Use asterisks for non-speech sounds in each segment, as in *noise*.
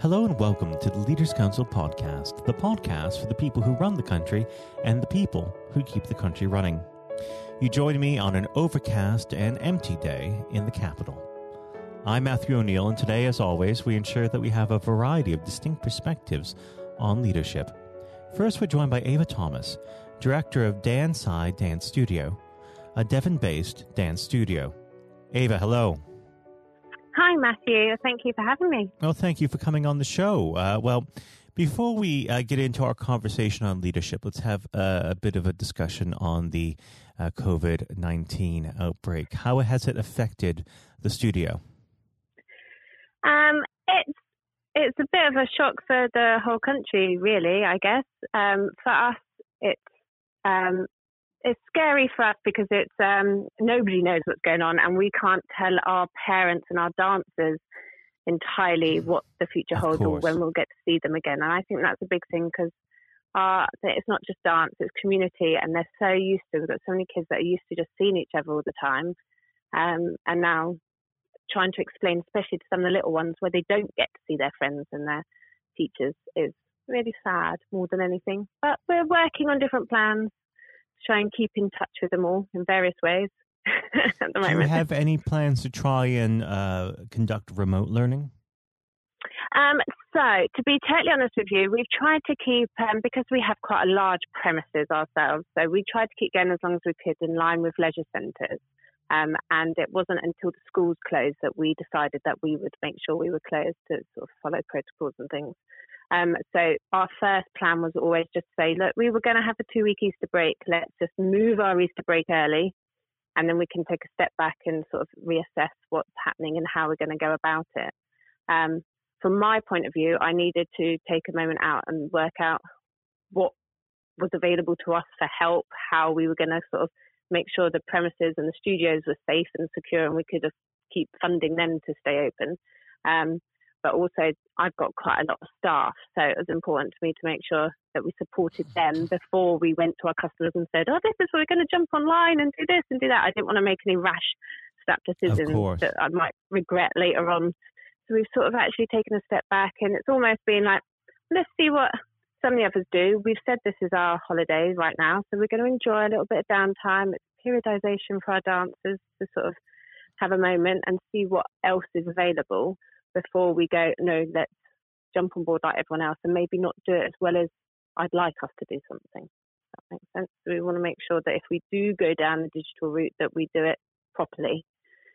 Hello and welcome to the Leaders Council podcast, the podcast for the people who run the country and the people who keep the country running. You join me on an overcast and empty day in the capital. I'm Matthew O'Neill, and today, as always, we ensure that we have a variety of distinct perspectives on leadership. First, we're joined by Ava Thomas, director of Dan Sci Dance Studio, a Devon based dance studio. Ava, hello. Hi, Matthew. Thank you for having me. Well, thank you for coming on the show. Uh, well, before we uh, get into our conversation on leadership, let's have uh, a bit of a discussion on the uh, COVID 19 outbreak. How has it affected the studio? Um, it's it's a bit of a shock for the whole country, really. I guess um, for us, it's um, it's scary for us because it's um, nobody knows what's going on, and we can't tell our parents and our dancers entirely mm. what the future holds or when we'll get to see them again. And I think that's a big thing because uh, it's not just dance; it's community, and they're so used to. We've got so many kids that are used to just seeing each other all the time, um, and now trying to explain, especially to some of the little ones, where they don't get to see their friends and their teachers, is really sad more than anything. But we're working on different plans try and keep in touch with them all in various ways *laughs* at the moment. Do you have any plans to try and uh, conduct remote learning? Um, so, to be totally honest with you, we've tried to keep, um, because we have quite a large premises ourselves, so we tried to keep going as long as we could in line with leisure centres. Um, and it wasn't until the schools closed that we decided that we would make sure we were closed to sort of follow protocols and things. Um, so our first plan was always just to say, look, we were going to have a two week Easter break. Let's just move our Easter break early, and then we can take a step back and sort of reassess what's happening and how we're going to go about it. Um, from my point of view, I needed to take a moment out and work out what was available to us for help, how we were going to sort of make sure the premises and the studios were safe and secure, and we could keep funding them to stay open. Um, but also I've got quite a lot of staff, so it was important to me to make sure that we supported them mm. before we went to our customers and said, "Oh, this is we're going to jump online and do this and do that." I didn't want to make any rash snap decisions that I might regret later on. So we've sort of actually taken a step back, and it's almost been like, let's see what some of the others do. We've said this is our holiday right now, so we're going to enjoy a little bit of downtime. It's periodization for our dancers to sort of have a moment and see what else is available before we go, no, let's jump on board like everyone else and maybe not do it as well as I'd like us to do something. That makes sense. So we want to make sure that if we do go down the digital route, that we do it properly.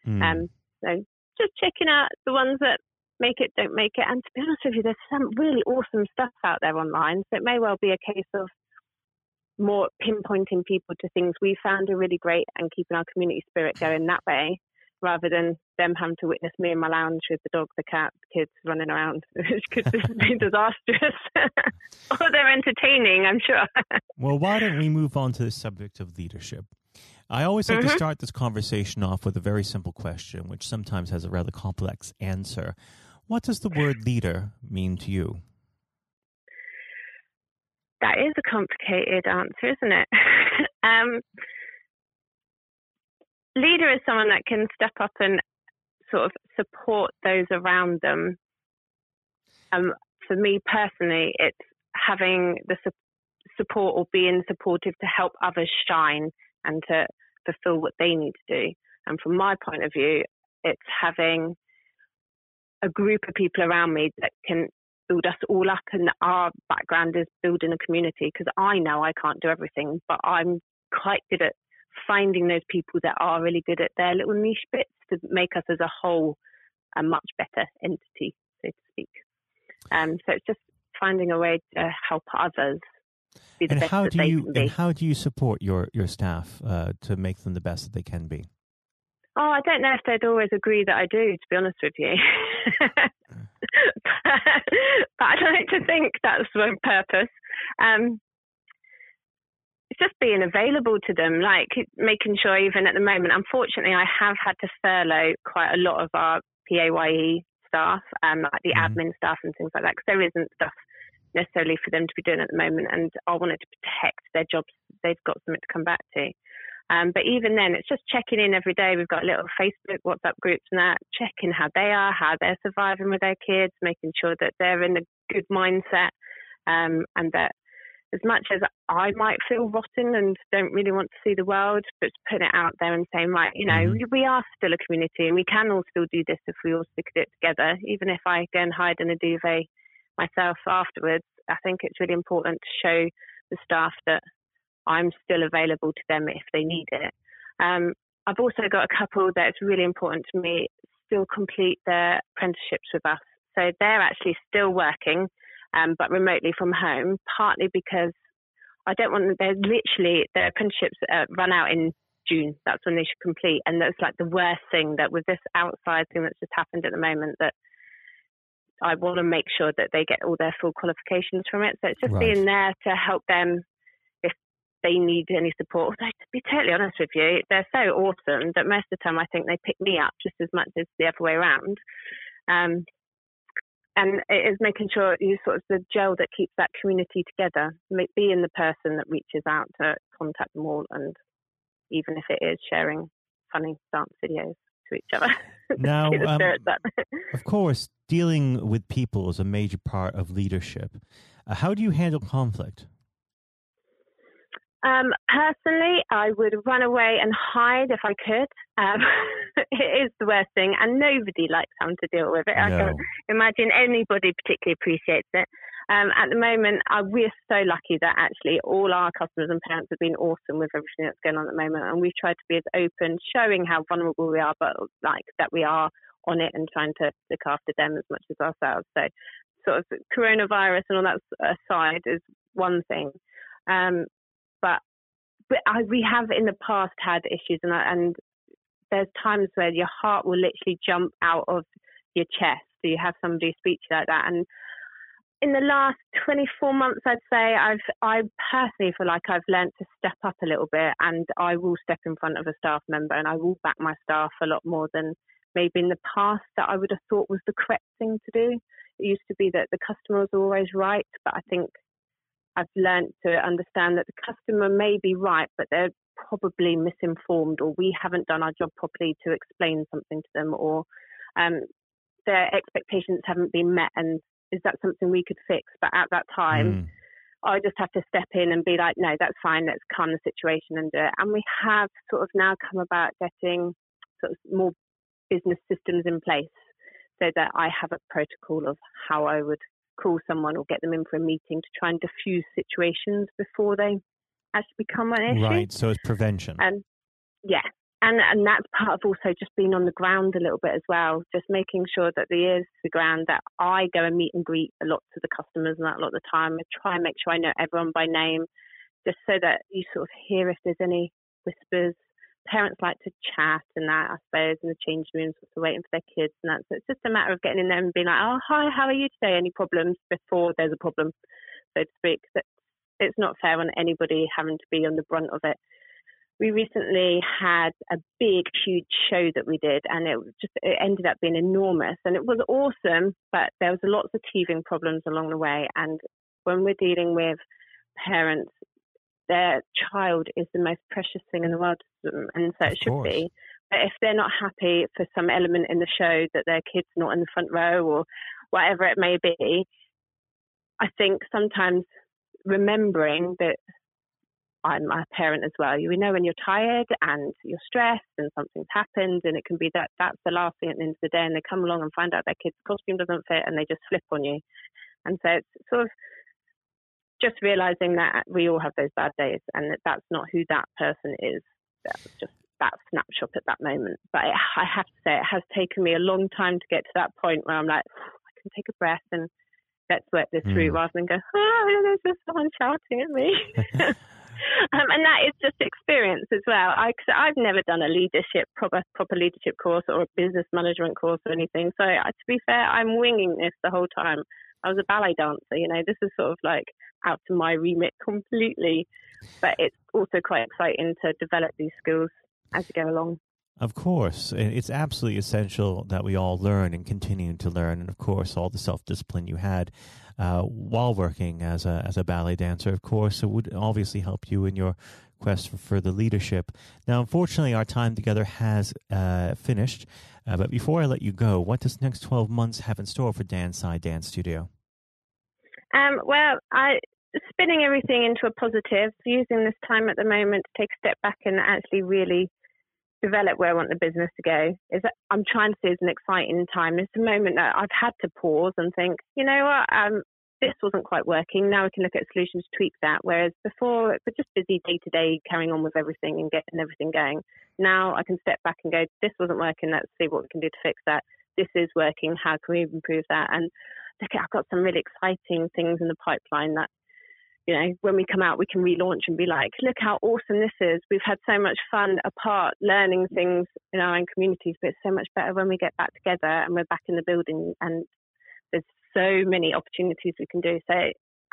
Mm. Um, so just checking out the ones that make it, don't make it. And to be honest with you, there's some really awesome stuff out there online. So it may well be a case of more pinpointing people to things we found are really great and keeping our community spirit going that way rather than them having to witness me in my lounge with the dog, the cat, the kids running around, which could be disastrous. *laughs* or they're entertaining, I'm sure. *laughs* well, why don't we move on to the subject of leadership? I always like mm-hmm. to start this conversation off with a very simple question, which sometimes has a rather complex answer. What does the word leader mean to you? That is a complicated answer, isn't it? *laughs* um, leader is someone that can step up and sort of support those around them. Um, for me personally, it's having the su- support or being supportive to help others shine and to fulfill what they need to do. And from my point of view, it's having a group of people around me that can build us all up. And our background is building a community because I know I can't do everything, but I'm quite good at finding those people that are really good at their little niche bits to make us as a whole a much better entity, so to speak. Um, so it's just finding a way to help others be the and best how that do they you, can be. And how do you support your, your staff uh, to make them the best that they can be? Oh, I don't know if they'd always agree that I do, to be honest with you. *laughs* *laughs* but, but I like to think that's my purpose. Um, just being available to them, like making sure even at the moment, unfortunately, I have had to furlough quite a lot of our PAYE staff, um, like the mm-hmm. admin staff and things like that, because there isn't stuff necessarily for them to be doing at the moment. And I wanted to protect their jobs. They've got something to come back to. Um, but even then, it's just checking in every day. We've got little Facebook, WhatsApp groups and that, checking how they are, how they're surviving with their kids, making sure that they're in a good mindset, um, and that as much as I might feel rotten and don't really want to see the world, but putting it out there and saying, right, you know, mm-hmm. we are still a community and we can all still do this if we all stick it together. Even if I go and hide in a duvet myself afterwards, I think it's really important to show the staff that I'm still available to them if they need it. Um, I've also got a couple that it's really important to me still complete their apprenticeships with us. So they're actually still working um, but remotely from home, partly because I don't want They're literally their apprenticeships uh, run out in June. That's when they should complete, and that's like the worst thing that with this outside thing that's just happened at the moment that I want to make sure that they get all their full qualifications from it. So it's just right. being there to help them if they need any support. to be totally honest with you, they're so awesome that most of the time I think they pick me up just as much as the other way around. Um, and it is making sure you sort of the gel that keeps that community together, being the person that reaches out to contact them all, and even if it is sharing funny dance videos to each other. *laughs* Now, um, *laughs* of course, dealing with people is a major part of leadership. Uh, how do you handle conflict? Um, personally, I would run away and hide if I could. Um, *laughs* *laughs* it is the worst thing, and nobody likes having to deal with it. No. I can imagine anybody particularly appreciates it. Um, at the moment, uh, we're so lucky that actually all our customers and parents have been awesome with everything that's going on at the moment, and we've tried to be as open, showing how vulnerable we are, but like that we are on it and trying to look after them as much as ourselves. So, sort of coronavirus and all that aside is one thing. Um, but but I, we have in the past had issues, and and there's times where your heart will literally jump out of your chest. So you have somebody speak to you like that, and in the last 24 months, I'd say I've I personally feel like I've learned to step up a little bit, and I will step in front of a staff member, and I will back my staff a lot more than maybe in the past that I would have thought was the correct thing to do. It used to be that the customer was always right, but I think I've learned to understand that the customer may be right, but they're probably misinformed, or we haven't done our job properly to explain something to them, or um, their expectations haven't been met. And is that something we could fix? But at that time, mm. I just have to step in and be like, no, that's fine. Let's calm the situation and do it. And we have sort of now come about getting sort of more business systems in place so that I have a protocol of how I would call someone or get them in for a meeting to try and diffuse situations before they actually become an issue. Right. So it's prevention. And yeah. And and that's part of also just being on the ground a little bit as well, just making sure that the ears to the ground that I go and meet and greet a lot to the customers and that a lot of the time. I try and make sure I know everyone by name, just so that you sort of hear if there's any whispers parents like to chat and that, I suppose, in the change rooms, also waiting for their kids and that. So it's just a matter of getting in there and being like, oh, hi, how are you today? Any problems before there's a problem, so to speak. It's not fair on anybody having to be on the brunt of it. We recently had a big, huge show that we did, and it just it ended up being enormous, and it was awesome. But there was lots of teething problems along the way, and when we're dealing with parents their child is the most precious thing in the world to them, and so it should course. be. But if they're not happy for some element in the show that their kid's not in the front row or whatever it may be, I think sometimes remembering that I'm a parent as well. You know when you're tired and you're stressed and something's happened, and it can be that that's the last thing at the end of the day, and they come along and find out their kid's costume doesn't fit, and they just flip on you. And so it's sort of just realizing that we all have those bad days and that that's not who that person is. That's just that snapshot at that moment. But it, I have to say, it has taken me a long time to get to that point where I'm like, I can take a breath and let's work this mm. through rather than go, oh, there's just someone shouting at me. *laughs* um, and that is just experience as well. I, I've never done a leadership, proper, proper leadership course or a business management course or anything. So uh, to be fair, I'm winging this the whole time. I was a ballet dancer, you know, this is sort of like out of my remit completely. But it's also quite exciting to develop these skills as you go along. Of course, it's absolutely essential that we all learn and continue to learn, and of course, all the self discipline you had uh, while working as a as a ballet dancer, of course, it would obviously help you in your quest for further leadership. Now, unfortunately, our time together has uh, finished. Uh, but before I let you go, what does next 12 months have in store for Dan Sci Dance Studio? Um, well, I spinning everything into a positive, using this time at the moment to take a step back and actually really develop where I want the business to go. Is that I'm trying to see as an exciting time. It's a moment that I've had to pause and think, you know what, um, this wasn't quite working. Now we can look at solutions to tweak that. Whereas before, it was just busy day to day, carrying on with everything and getting everything going. Now I can step back and go, this wasn't working. Let's see what we can do to fix that. This is working. How can we improve that? And look, I've got some really exciting things in the pipeline that you know, when we come out, we can relaunch and be like, look how awesome this is. We've had so much fun apart learning things in our own communities, but it's so much better when we get back together and we're back in the building and there's so many opportunities we can do. So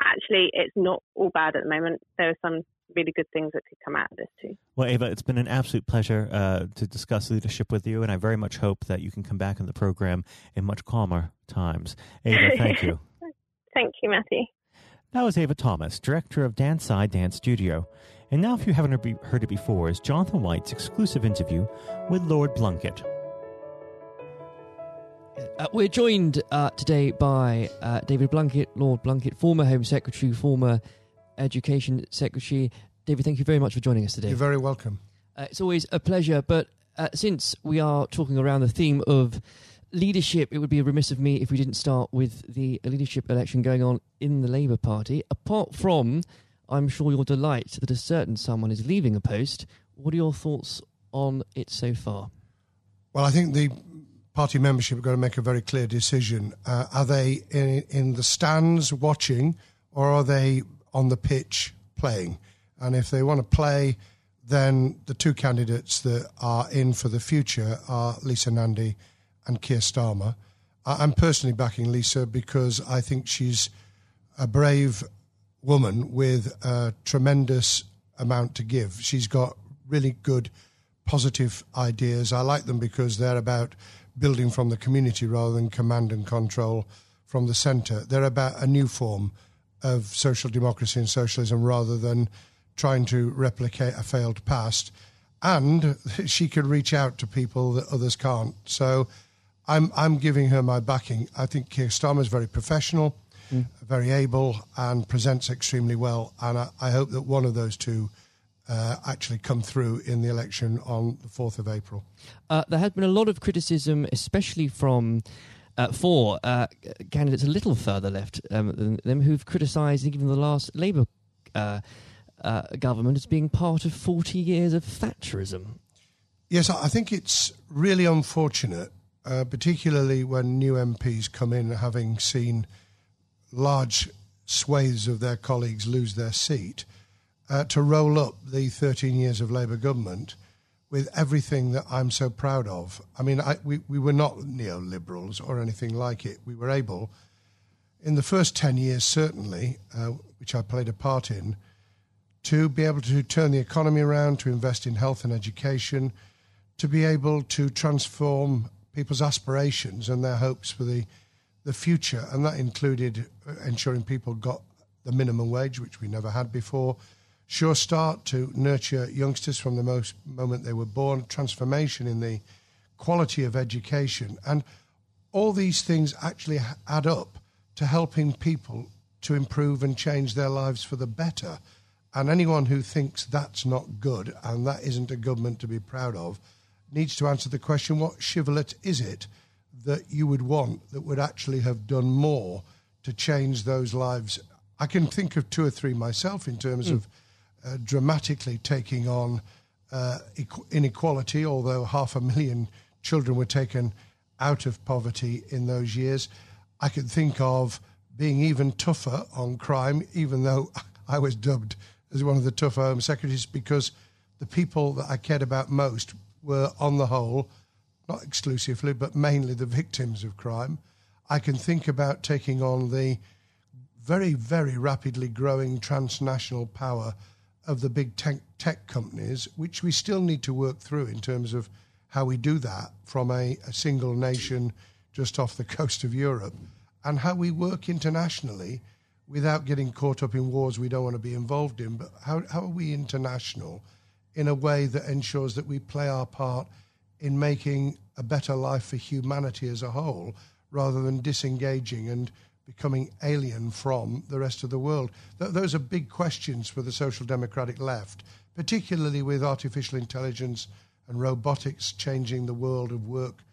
actually, it's not all bad at the moment. There are some really good things that could come out of this too. Well, Ava, it's been an absolute pleasure uh, to discuss leadership with you, and I very much hope that you can come back in the program in much calmer times. Ava, thank you. *laughs* thank you, Matthew. That was Ava Thomas, director of Dan Sci Dance Studio. And now, if you haven't heard it before, is Jonathan White's exclusive interview with Lord Blunkett. Uh, we're joined uh, today by uh, David Blunkett, Lord Blunkett, former Home Secretary, former Education Secretary. David, thank you very much for joining us today. You're very welcome. Uh, it's always a pleasure, but uh, since we are talking around the theme of leadership, it would be remiss of me if we didn't start with the leadership election going on in the Labour Party. Apart from, I'm sure your delight that a certain someone is leaving a post, what are your thoughts on it so far? Well, I think the party membership are going to make a very clear decision. Uh, are they in, in the stands watching, or are they on the pitch playing? And if they want to play, then the two candidates that are in for the future are Lisa Nandy and Keir Starmer. I'm personally backing Lisa because I think she's a brave woman with a tremendous amount to give. She's got really good, positive ideas. I like them because they're about building from the community rather than command and control from the centre. They're about a new form of social democracy and socialism rather than trying to replicate a failed past. And *laughs* she can reach out to people that others can't. So I'm I'm giving her my backing. I think Keir Starmer is very professional, mm. very able, and presents extremely well. And I, I hope that one of those two uh, actually come through in the election on the fourth of April. Uh, there has been a lot of criticism, especially from. Uh, for uh, candidates a little further left um, than them who've criticised even the last Labour uh, uh, government as being part of 40 years of Thatcherism. Yes, I think it's really unfortunate uh, particularly when new MPs come in having seen large swathes of their colleagues lose their seat, uh, to roll up the 13 years of Labour government with everything that I'm so proud of. I mean, I, we, we were not neoliberals or anything like it. We were able, in the first 10 years, certainly, uh, which I played a part in, to be able to turn the economy around, to invest in health and education, to be able to transform people's aspirations and their hopes for the, the future. And that included ensuring people got the minimum wage, which we never had before. Sure Start to nurture youngsters from the most moment they were born, transformation in the quality of education. And all these things actually add up to helping people to improve and change their lives for the better. And anyone who thinks that's not good and that isn't a government to be proud of needs to answer the question what shibboleth is it that you would want that would actually have done more to change those lives? I can think of two or three myself in terms mm. of uh, dramatically taking on uh, inequality, although half a million children were taken out of poverty in those years. I can think of being even tougher on crime, even though *laughs* I was dubbed as one of the tougher Home Secretaries, because the people that I cared about most were, on the whole, not exclusively, but mainly the victims of crime. I can think about taking on the very, very rapidly growing transnational power of the big tech, tech companies, which we still need to work through in terms of how we do that from a, a single nation just off the *laughs* coast of Europe, and how we work internationally without getting caught up in wars we don't want to be involved in. But how, how are we international in a way that ensures that we play our part in making a better life for humanity as a whole rather than disengaging and becoming alien from the rest of the world? Th- those are big questions for the social democratic left, particularly with artificial intelligence and robotics changing the world of work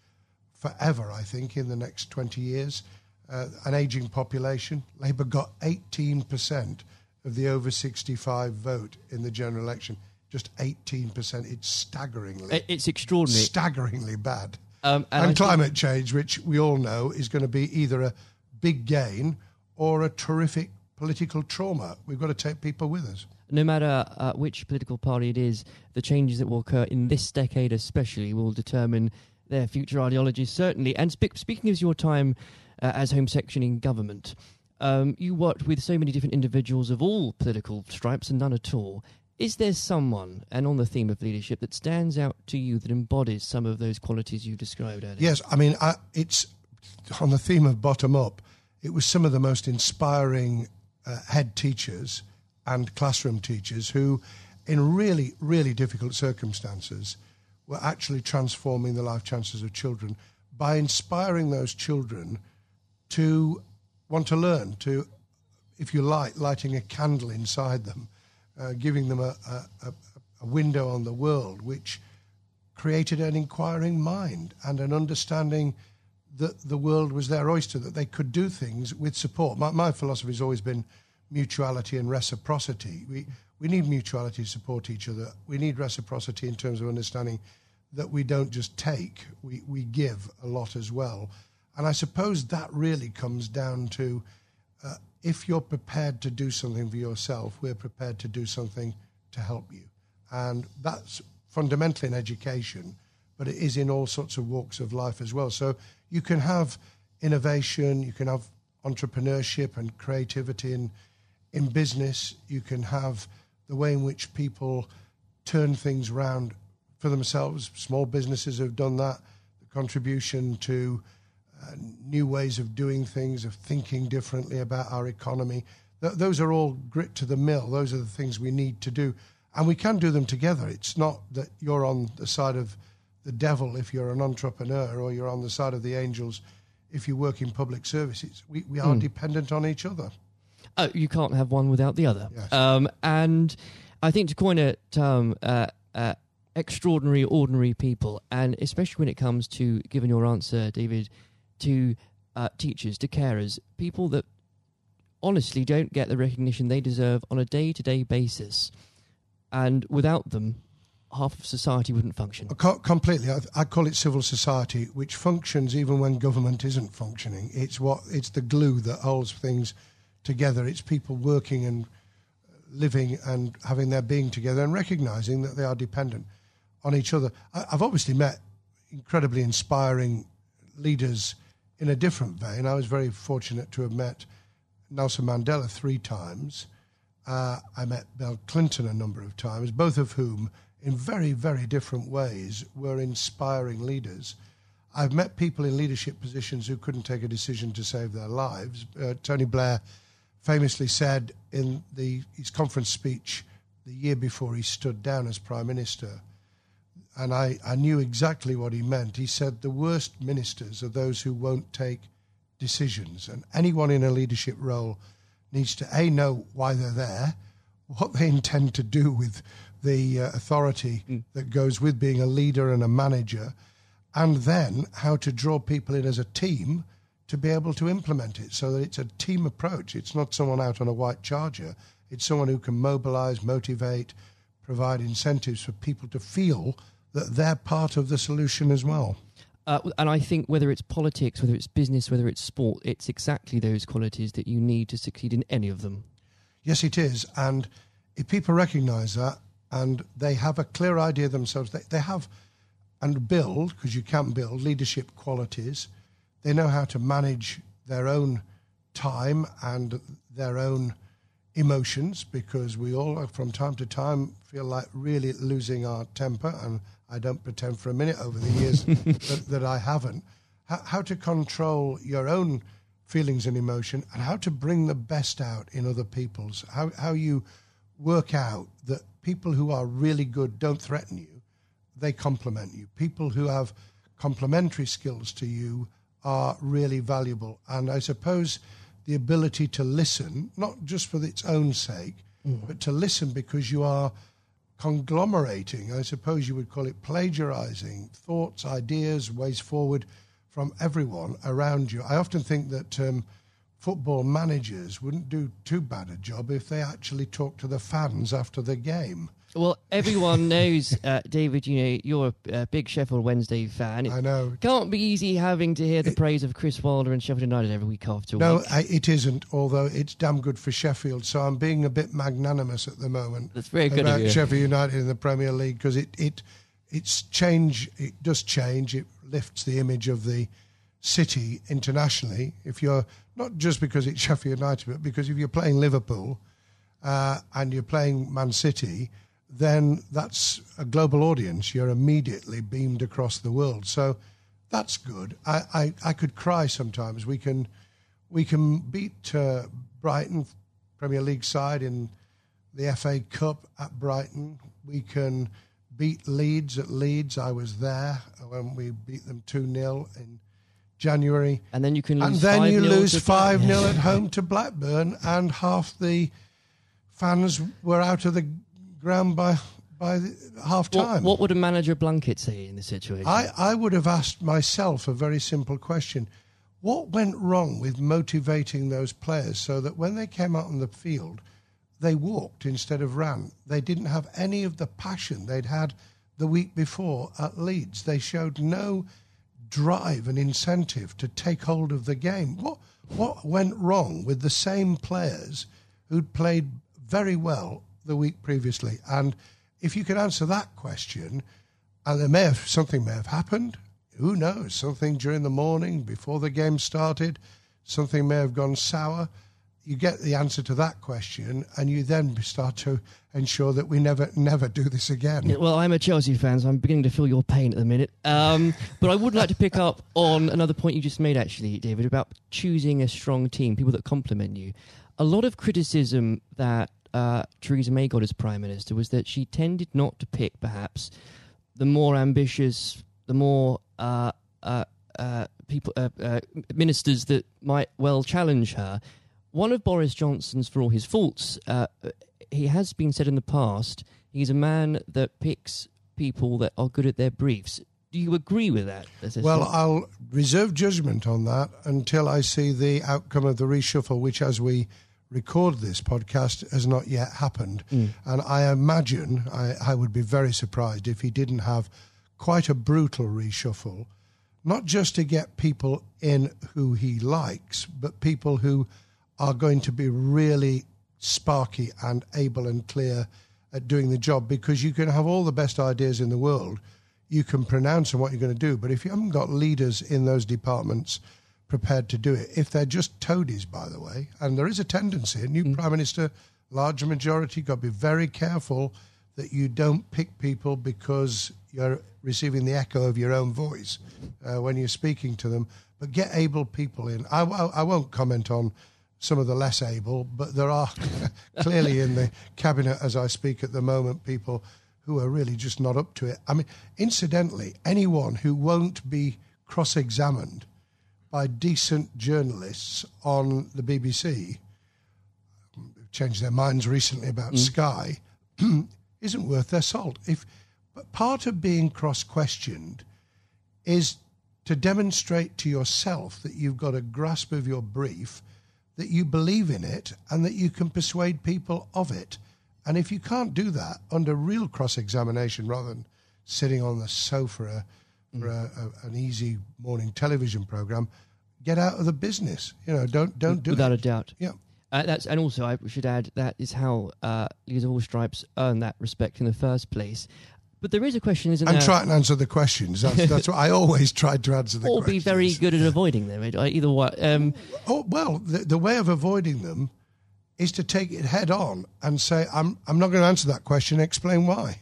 forever, I think, in the next 20 years. Uh, an aging population. Labour got 18% of the over 65 vote in the general election. Just 18%. It's staggeringly. It's extraordinary. Staggeringly bad. Um, and I climate think- change, which we all know is going to be either a big gain or a terrific political trauma. We've got to take people with us. no matter uh, which political party it is, the changes that will occur in this decade, especially, will determine their future ideologies, certainly. And spe- speaking of your time uh, as Home Secretary in government, um, you worked with so many different individuals of all political stripes and none at all. Is there someone, and on the theme of leadership, that stands out to you that embodies some of those qualities you described earlier? Yes, I mean, I, it's on the theme of bottom up. It was some of the most inspiring uh, head teachers and classroom teachers who, in really, really difficult circumstances, were actually transforming the life chances of children by inspiring those children to want to learn, to, if you like, lighting a candle inside them, uh, giving them a, a, a, a window on the world, which created an inquiring mind and an understanding that the world was their oyster, that they could do things with support. My, my philosophy has always been mutuality and reciprocity. We, we need mutuality to support each other. We need reciprocity in terms of understanding that we don't just take, we, we give a lot as well. And I suppose that really comes down to uh, if you're prepared to do something for yourself, we're prepared to do something to help you. And that's fundamentally in education, but it is in all sorts of walks of life as well. So you can have innovation, you can have entrepreneurship and creativity in, in business, you can have the way in which people turn things around for themselves. Small businesses have done that, the contribution to uh, new ways of doing things, of thinking differently about our economy. Th- those are all grit to the mill. Those are the things we need to do. And we can do them together. It's not that you're on the side of the devil if you're an entrepreneur or you're on the side of the angels if you work in public services. We, we are dependent on each other. Uh, you can't have one without the other. Yes. Um, and I think to coin a term, uh, uh, extraordinary, ordinary people, and especially when it comes to giving your answer, David, to uh, teachers, to carers, people that honestly don't get the recognition they deserve on a day to day basis. And without them, half of society wouldn't function. Co- completely. I, I call it civil society, which functions even when government isn't functioning. It's what it's the glue that holds things together. It's people working and living and having their being together and recognizing that they are dependent on each other. I, I've obviously met incredibly inspiring leaders in a different vein. I was very fortunate to have met Nelson Mandela three times. Uh, I met Bill Clinton a number of times, both of whom, in very, very different ways, were inspiring leaders. I've met people in leadership positions who couldn't take a decision to save their lives. Uh, Tony Blair famously said in the, his conference speech the year before he stood down as Prime Minister, and I, I knew exactly what he meant. He said, The worst ministers are those who won't take decisions, and anyone in a leadership role needs to A, know why they're there, what they intend to do with the uh, authority that goes with being a leader and a manager, and then how to draw people in as a team to be able to implement it so that it's a team approach. It's not someone out on a white charger, it's someone who can mobilize, motivate, provide incentives for people to feel that they're part of the solution as well. Uh, and I think whether it's politics, whether it's business, whether it's sport, it's exactly those qualities that you need to succeed in any of them. Yes, it is. And if people recognize that and they have a clear idea themselves, they, they have and build, because you can build leadership qualities, they know how to manage their own time and their own emotions because we all, from time to time, feel like really losing our temper. And I don't pretend for a minute over the years *laughs* that, that I haven't. How, how to control your own feelings and emotion and how to bring the best out in other people's how how you work out that people who are really good don't threaten you they complement you. People who have complementary skills to you are really valuable. And i suppose the ability to listen not just for its own sake but to listen because you are conglomerating i suppose you would call it plagiarizing thoughts ideas ways forward from everyone around you. I often think that um, football managers wouldn't do too bad a job if they actually talked to the fans after the game. Well, everyone *laughs* knows, uh, David. You know you're a, big Sheffield Wednesday fan. It I know. can't be easy having to hear the praise of Chris Wilder and Sheffield United every week after No, week. I, it isn't. Although it's damn good for Sheffield, so I'm being a bit magnanimous at the moment. That's very good about of you. Sheffield United in the Premier League because it it it's change. It does change. It lifts the image of the city internationally. If you're not just because it's *laughs* Sheffield United, but because if you're playing Liverpool uh, and you're playing Man City, then that's a global audience. You're immediately beamed across the world. So that's good. I, I, I could cry sometimes. We can we can beat uh, Brighton Premier League side in the FA Cup at Brighton. We can beat Leeds at Leeds. I was there when we beat them 2 0 in January. and then you can lose. And then you 5-0 lose 5 0 Blackburn. at *laughs* home to Blackburn, and half the fans were out of the ground by, by half time. what would a manager Blunkett say in this situation? I, I would have asked myself a very simple question. What went wrong with motivating those players so that when they came out on the field, they walked instead of ran? They didn't have any of the passion they'd had the week before at Leeds. They showed no drive and incentive to take hold of the game. What, what went wrong with the same players who'd played very well the week previously? And if you could answer that question, and there may have something may have happened. Who knows? Something during the morning before the game started, something may have gone sour. You get the answer to that question, and you then start to ensure that we never, never do this again. Yeah, Well, I'm a Chelsea fan, so I'm beginning to feel your pain at the minute. Um, *laughs* but I would like to pick up on another point you just made, actually, David, about choosing a strong team, people that complement you. A lot of criticism that uh, Theresa May got as Prime Minister was that she tended not to pick, perhaps, the more ambitious, the more uh, uh, uh, people, uh, uh, ministers that might well challenge her. One of Boris Johnson's, for all his faults, uh, he has been said in the past, he's a man that picks people that are good at their briefs. Do you agree with that? Well, I'll reserve judgment on that until I see the outcome of the reshuffle, which, as we record this podcast, has not yet happened. And I imagine I, I would be very surprised if he didn't have quite a brutal reshuffle, not just to get people in who he likes, but people who are going to be really sparky and able and clear at doing the job because you can have all the best ideas in the world you can pronounce on what you're going to do. But if you haven't got leaders in those departments prepared to do it, if they're just toadies, by the way, and there is a tendency, a new prime minister, large majority, got to be very careful that you don't pick people because you're receiving the echo of your own voice uh, when you're speaking to them. But get able people in. I, I, I won't comment on some of the less able, but there are *laughs* clearly in the cabinet as I speak at the moment people who are really just not up to it. I mean, incidentally, anyone who won't be cross examined by decent journalists on the BBC, who've changed their minds recently about mm. Sky, *clears throat* isn't worth their salt. If but part of being cross questioned is to demonstrate to yourself that you've got a grasp of your brief, that you believe in it, and that you can persuade people of it. And if you can't do that under real cross examination rather than sitting on the sofa for a, a, an easy morning television program, get out of the business. You know, don't don't do without it. a doubt. Yeah. Uh, that's and also I should add that is how uh, leaders of all stripes earn that respect in the first place. But there is a question, isn't there? And there? try and answer the questions. That's, *laughs* that's what I always tried to answer the or questions. be very good at avoiding them. Either way, um, Oh well, the, the way of avoiding them is to take it head on and say, "I'm I'm not going to answer that question. Explain why."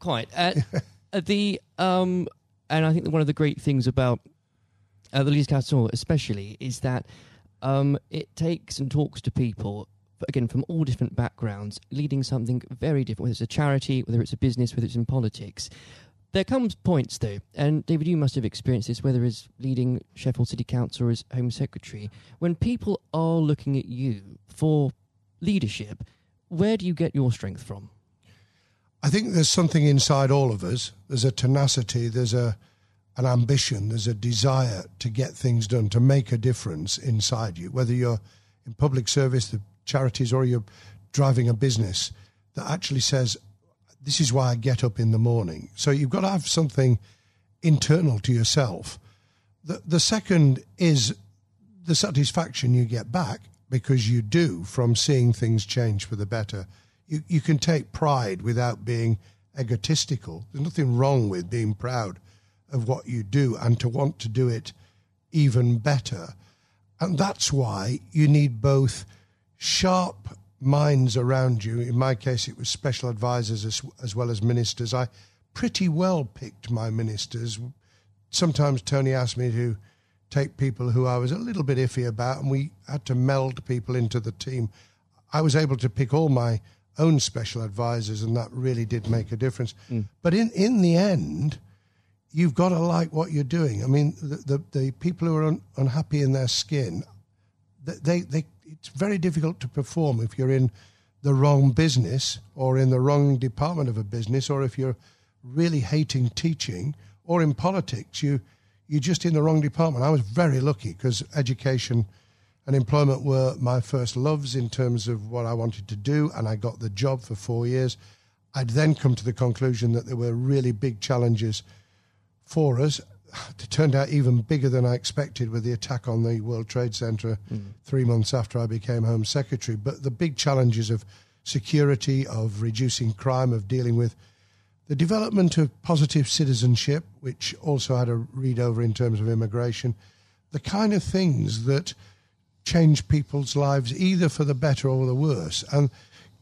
quite. Uh, *laughs* uh, the um, and I think one of the great things about uh, the Leaders Council, especially, is that Um, it takes and talks to people, again, from all different backgrounds, leading something very different, whether it's a charity, whether it's a business, whether it's in politics. There comes points, though, and David, you must have experienced this, whether as leading Sheffield City Council or as Home Secretary, when people are looking at you for leadership, where do you get your strength from? I think there's something inside all of us. There's a tenacity, there's a an ambition, there's a desire to get things done, to make a difference inside you, whether you're in public service, the charities, or you're driving a business that actually says, This is why I get up in the morning. So you've got to have something internal to yourself. The, the second is the satisfaction you get back because you do from seeing things change for the better. You, you can take pride without being egotistical. There's nothing wrong with being proud of what you do and to want to do it even better. And that's why you need both sharp minds around you. In my case, it was special advisors as, as well as ministers. I pretty well picked my ministers. Sometimes Tony asked me to take people who I was a little bit iffy about, and we had to meld people into the team. I was able to pick all my own special advisors, and that really did make a difference. Mm. But in, in the end, you've got to like what you're doing. I mean, the, the, the people who are un, unhappy in their skin, they, they, it's very difficult to perform if you're in the wrong business or in the wrong department of a business or if you're really hating teaching or in politics, you, you're just in the wrong department. I was very lucky because education and employment were my first loves in terms of what I wanted to do, and I got the job for four years. I'd then come to the conclusion that there were really big challenges for us. *sighs* It turned out even bigger than I expected with the attack on the World Trade Center mm. three months after I became Home Secretary. But the big challenges of security, of reducing crime, of dealing with the development of positive citizenship, which also had a read over in terms of immigration, the kind of things that change people's lives either for the better or the worse. And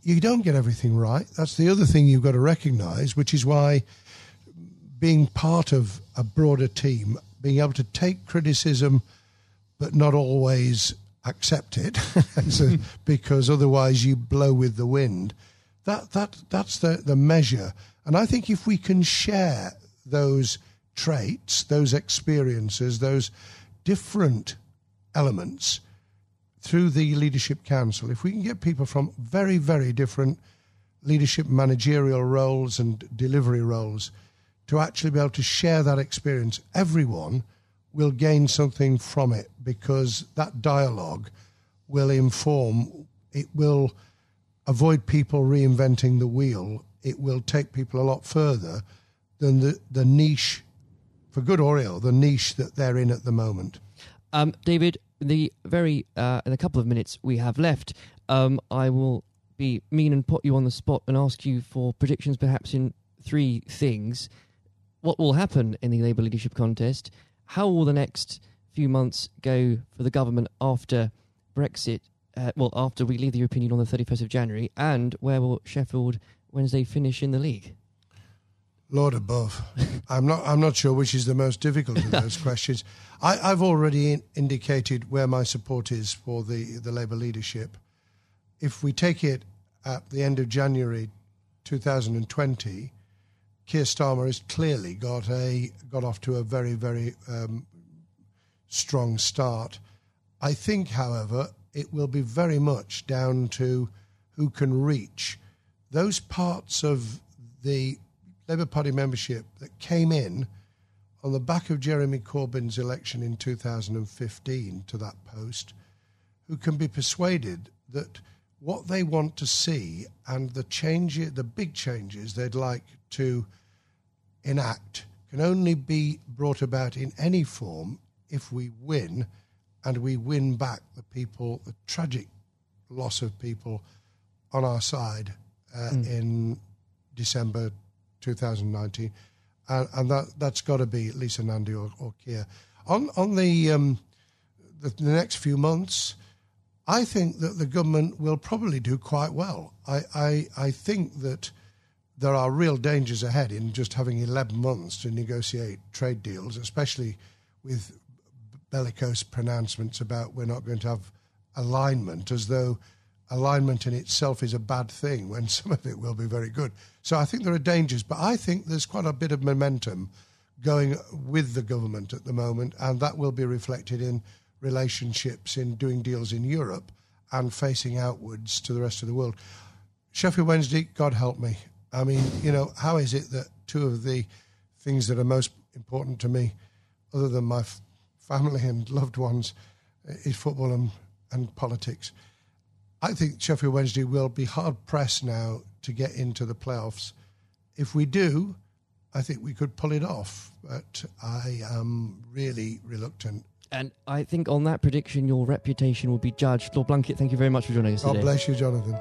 you don't get everything right. That's the other thing you've got to recognize, which is why being part of a broader team, being able to take criticism but not always accept it, *laughs* because otherwise you blow with the wind. That that that's the the measure. And I think if we can share those traits, those experiences, those different elements through the leadership council, if we can get people from very very different leadership managerial roles and delivery roles to actually be able to share that experience, everyone will gain something from it because that dialogue will inform, it will avoid people reinventing the wheel, it will take people a lot further than the, the niche, for good or ill, the niche that they're in at the moment. Um, David, the very uh, in a couple of minutes we have left, um, I will be mean and put you on the spot and ask you for predictions, perhaps in three things what will happen in the Labour leadership contest? How will the next few months go for the government after Brexit? Uh, well, after we leave the European Union on the 31st of January, and where will Sheffield Wednesday finish in the league? Lord above, *laughs* I'm not. I'm not sure which is the most difficult of those *laughs* questions. I, have already in, indicated where my support is for the the Labour leadership. If we take it at the end of January 2020, Keir Starmer has clearly got a got off to a very very um, strong start. I think, however, it will be very much down to who can reach those parts of the Labour Party membership that came in on the back of Jeremy Corbyn's election in 2015 to that post, who can be persuaded that what they want to see and the change, the big changes they'd like to enact can only be brought about in any form if we win and we win back the people, the tragic loss of people on our side uh, mm. in December 2019. And, and that, that's got to be Lisa Nandy or, or Keir. On, on the, um, the, the next few months, I think that the government will probably do quite well. I, I, I think that there are real dangers ahead in just having 11 months to negotiate trade deals, especially with bellicose pronouncements about we're not going to have alignment, as though alignment in itself is a bad thing when *laughs* some of it will be very good. So I think there are dangers, but I think there's quite a bit of momentum going with the government at the moment, and that will be reflected in relationships, in doing deals in Europe, and facing outwards to the rest of the world. Sheffield Wednesday, God help me. I mean, you know, how is it that two of the things that are most important to me, other than my f- family and loved ones, is football and, and politics? I think Sheffield Wednesday will be hard pressed now to get into the playoffs. If we do, I think we could pull it off, but I am really reluctant. And I think on that prediction, your reputation will be judged. Lord Blunkett, thank you very much for joining us God today. bless you, Jonathan.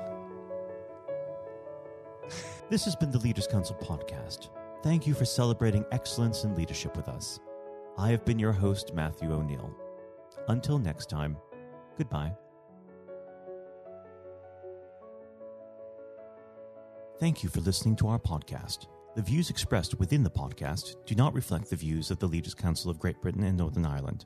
This has been the Leaders Council podcast. Thank you for celebrating excellence in leadership with us. I have been your host, Matthew O'Neill. Until next time, goodbye. Thank you for listening to our podcast. The views expressed within the podcast do not reflect the views of the Leaders Council of Great Britain and Northern Ireland,